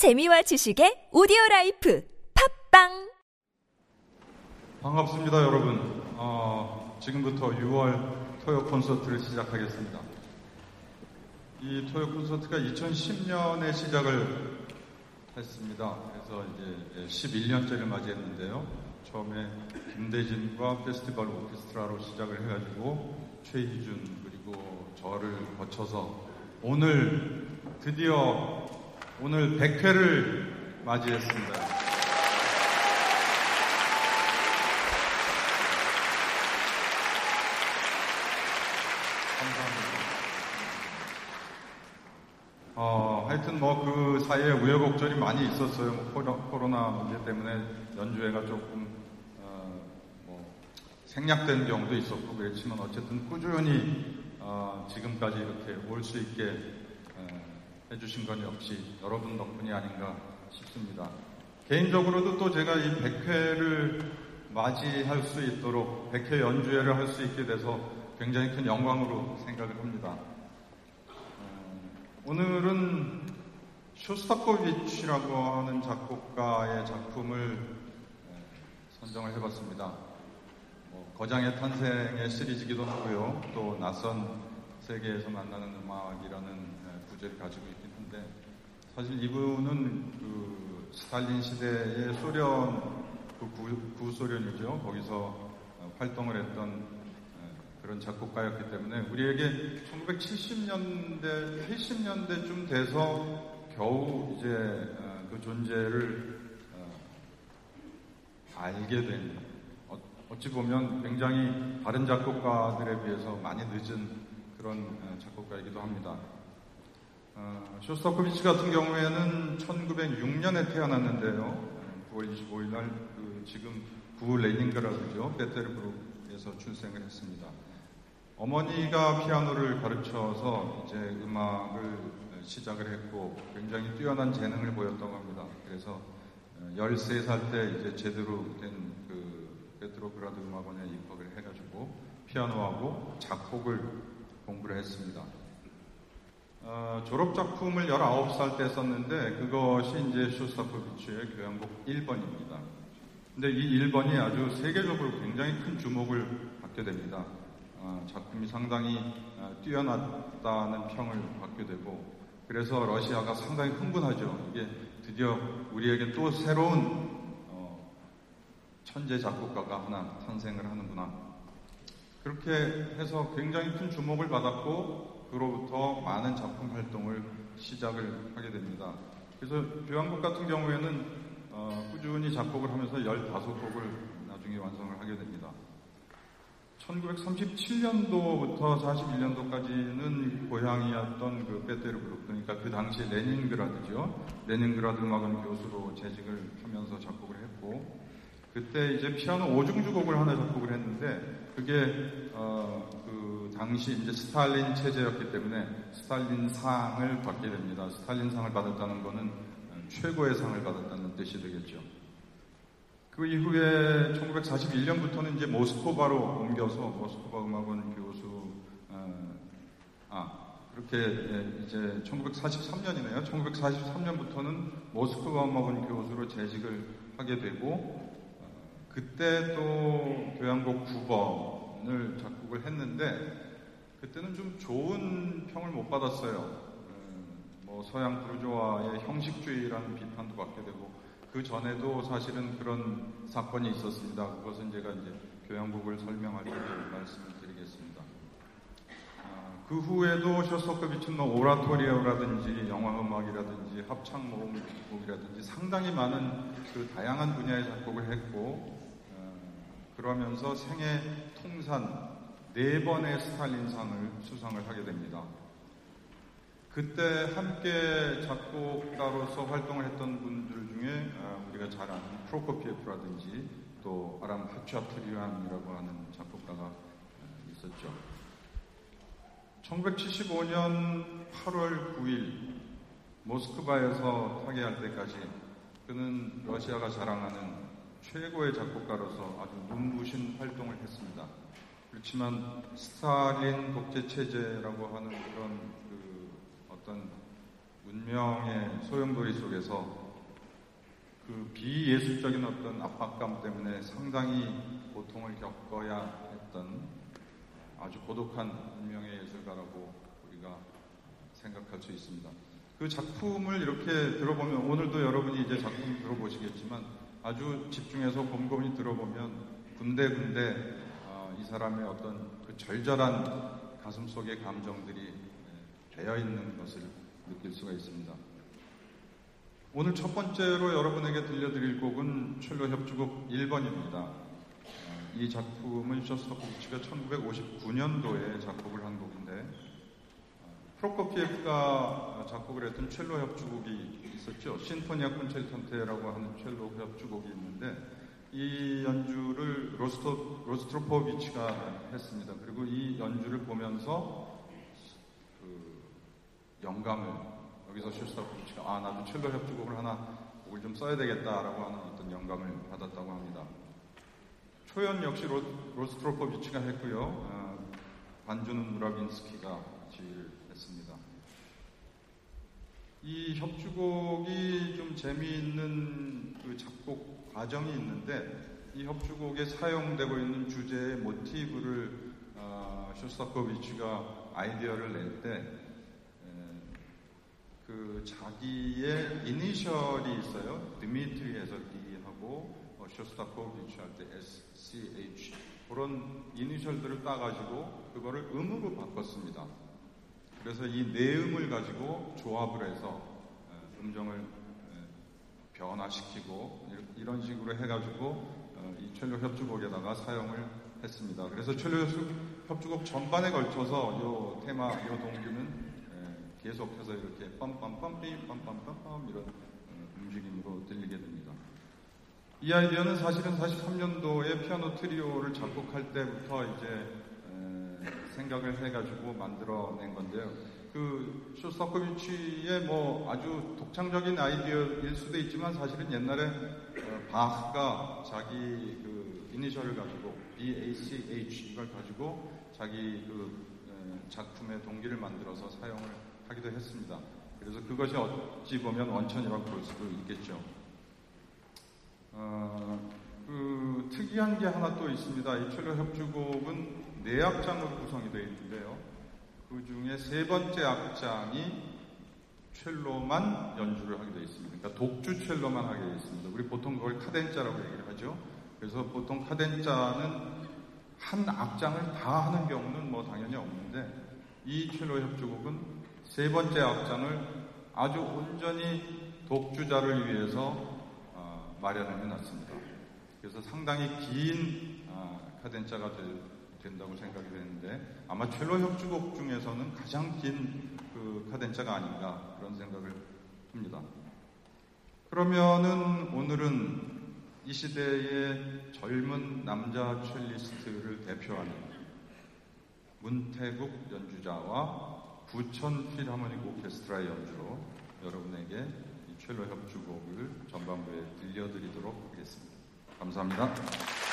재미와 지식의 오디오 라이프 팟빵 반갑습니다, 여러분. 어, 지금부터 6월 토요 콘서트를 시작하겠습니다. 이 토요 콘서트가 2010년에 시작을 했습니다. 그래서 이제 11년째를 맞이했는데요. 처음에 김대진과 페스티벌 오케스트라로 시작을 해가지고 최희준 그리고 저를 거쳐서 오늘 드디어 오늘 100회를 맞이했습니다. 감사합니다. 어, 하여튼 뭐 그 사이에 우여곡절이 많이 있었어요. 뭐 코로, 코로나 문제 때문에 연주회가 조금 어, 뭐 생략된 경우도 있었고 그랬지만 어쨌든 꾸준히 어, 지금까지 이렇게 올 수 있게 어, 해주신 건 역시 여러분 덕분이 아닌가 싶습니다. 개인적으로도 또 제가 이 100회를 맞이할 수 있도록 100회 연주회를 할 수 있게 돼서 굉장히 큰 영광으로 생각을 합니다. 오늘은 쇼스타코비치라고 하는 작곡가의 작품을 선정을 해봤습니다. 뭐 거장의 탄생의 시리즈이기도 하고요. 또 낯선 세계에서 만나는 음악이라는 부제를 가지고 있긴 사실 이분은 그 스탈린 시대의 소련 그 구, 구소련이죠. 거기서 활동을 했던 그런 작곡가였기 때문에 우리에게 1970년대, 80년대쯤 돼서 겨우 이제 그 존재를 알게 된 어찌 보면 굉장히 다른 작곡가들에 비해서 많이 늦은 그런 작곡가이기도 합니다. 쇼스타코비치 같은 경우에는 1906년에 태어났는데요. 9월 25일 날 그 지금 구 레닌그라드죠. 베테르부르크에서 출생을 했습니다. 어머니가 피아노를 가르쳐서 이제 음악을 시작을 했고 굉장히 뛰어난 재능을 보였다고 합니다. 그래서 13살 때 이제 제대로 된 그 페트로그라드 음악원에 입학을 해가지고 피아노하고 작곡을 공부를 했습니다. 어, 졸업 작품을 19살 때 썼는데 그것이 이제 쇼스타코비치의 교향곡 1번입니다. 근데 이 1번이 아주 세계적으로 굉장히 큰 주목을 받게 됩니다. 어, 작품이 상당히 어, 뛰어났다는 평을 받게 되고 그래서 러시아가 상당히 흥분하죠. 이게 드디어 우리에게 또 새로운 어, 천재 작곡가가 하나 탄생을 하는구나. 그렇게 해서 굉장히 큰 주목을 받았고 그로부터 많은 작품 활동을 시작을 하게 됩니다. 그래서 교향곡 같은 경우에는 꾸준히 작곡을 하면서 15곡을 나중에 완성을 하게 됩니다. 1937년도부터 41년도까지는 고향이었던 그 페테르부르크, 그러니까 그 당시 레닌그라드죠. 레닌그라드 음악원 교수로 재직을 하면서 작곡을 했고, 그때 이제 피아노 오중주곡을 하나 작곡을 했는데, 그게, 어, 그 당시 이제 스탈린 체제였기 때문에 스탈린 상을 받게 됩니다. 스탈린 상을 받았다는 거는 최고의 상을 받았다는 뜻이 되겠죠. 그 이후에 1941년부터는 이제 모스코바로 옮겨서 모스코바 음악원 교수 어, 아 그렇게 예, 이제 1943년이네요. 1943년부터는 모스코바 음악원 교수로 재직을 하게 되고 어, 그때 또 교향곡 9번을 작곡을 했는데 그때는 좀 좋은 평을 못 받았어요. 어, 뭐 서양 부르조아의 형식주의라는 비판도 받게 되고 그 전에도 사실은 그런 사건이 있었습니다. 그것은 제가 이제 교양국을 설명할 때 말씀을 드리겠습니다. 아, 그 후에도 쇼스토크비치는 뭐 오라토리오라든지 영화음악이라든지 합창모음곡이라든지 상당히 많은 그 다양한 분야의 작곡을 했고 어, 그러면서 생애 통산 네 번의 스탈린상을 수상을 하게 됩니다. 그때 함께 작곡가로서 활동을 했던 분들 중에 아, 우리가 잘 아는 프로코피에프라든지 또 아람 하차트리안이라고 하는 작곡가가 아, 있었죠. 1975년 8월 9일 모스크바에서 타계할 때까지 그는 러시아가 자랑하는 최고의 작곡가로서 아주 눈부신 활동을 했습니다. 그렇지만 스탈린 독재 체제라고 하는 그런 어떤 운명의 소용돌이 속에서 그 비예술적인 어떤 압박감 때문에 상당히 고통을 겪어야 했던 아주 고독한 운명의 예술가라고 우리가 생각할 수 있습니다. 그 작품을 이렇게 들어보면 오늘도 여러분이 이제 작품 들어보시겠지만 아주 집중해서 곰곰이 들어보면 군데군데 어, 이 사람의 어떤 그 절절한 가슴 속의 감정들이 되어 있는 것을 느낄 수가 있습니다. 오늘 첫 번째로 여러분에게 들려드릴 곡은 첼로 협주곡 1번입니다. 이 작품은 쇼스토코비치가 1959년도에 작곡을 한 곡인데 프로코피에프가 작곡을 했던 첼로 협주곡이 있었죠. 신포니아 콘체르탄테라고 하는 첼로 협주곡이 있는데 이 연주를 로스토, 로스트로포비치가 했습니다. 그리고 이 연주를 보면서 그 영감을 여기서 쇼스타코비치가 아 나도 첼로 협주곡을 하나 곡을 좀 써야 되겠다라고 하는 어떤 영감을 받았다고 합니다. 초연 역시 로, 로스트로포비치가 했고요. 어, 반주는 무라빈스키가 지휘를 했습니다. 이 협주곡이 좀 재미있는 그 작곡 과정이 있는데 이 협주곡에 사용되고 있는 주제의 모티브를 어, 쇼스타코비치가 아이디어를 낼 때 그 자기의 이니셜이 있어요. 드미트리에서 D하고 어, 쇼스타코비치 할 때 SCH 그런 이니셜들을 따가지고 그거를 음으로 바꿨습니다. 그래서 이 내음을 가지고 조합을 해서 음정을 변화시키고 이런 식으로 해가지고 어, 이 첼로 협주곡에다가 사용을 했습니다. 그래서 첼로 협주곡 전반에 걸쳐서 이 테마, 이 동기는 계속해서 이렇게 빰빰빰, 빰빰빰빰 이런 어, 움직임으로 들리게 됩니다. 이 아이디어는 사실은 43년도에 피아노 트리오를 작곡할 때부터 이제 생각을 해가지고 만들어낸 건데요. 그 쇼스타코비치의 뭐 아주 독창적인 아이디어일 수도 있지만 사실은 옛날에 어, 바흐가 자기 그 이니셜을 가지고 BACH 이걸 가지고 자기 그 작품의 동기를 만들어서 사용을 하기도 했습니다. 그래서 그것이 어찌 보면 원천이라고 볼 수도 있겠죠. 어, 그 특이한 게 하나 또 있습니다. 이 첼로 협주곡은 네 악장으로 구성이 되어 있는데요. 그 중에 세 번째 악장이 첼로만 연주를 하게 되어 있습니다. 그러니까 독주 첼로만 하게 되어 있습니다. 우리 보통 그걸 카덴자라고 얘기를 하죠. 그래서 보통 카덴자는 한 악장을 다 하는 경우는 뭐 당연히 없는데 이 첼로 협주곡은 세 번째 악장을 아주 온전히 독주자를 위해서 어, 마련을 해놨습니다. 그래서 상당히 긴 어, 카덴자가 될 된다고 생각이 되는데 아마 첼로 협주곡 중에서는 가장 긴 그 카덴차가 아닌가 그런 생각을 합니다. 그러면은 오늘은 이 시대의 젊은 남자 첼리스트를 대표하는 문태국 연주자와 부천 필하모닉 오케스트라의 연주로 여러분에게 이 첼로 협주곡을 전반부에 들려드리도록 하겠습니다. 감사합니다.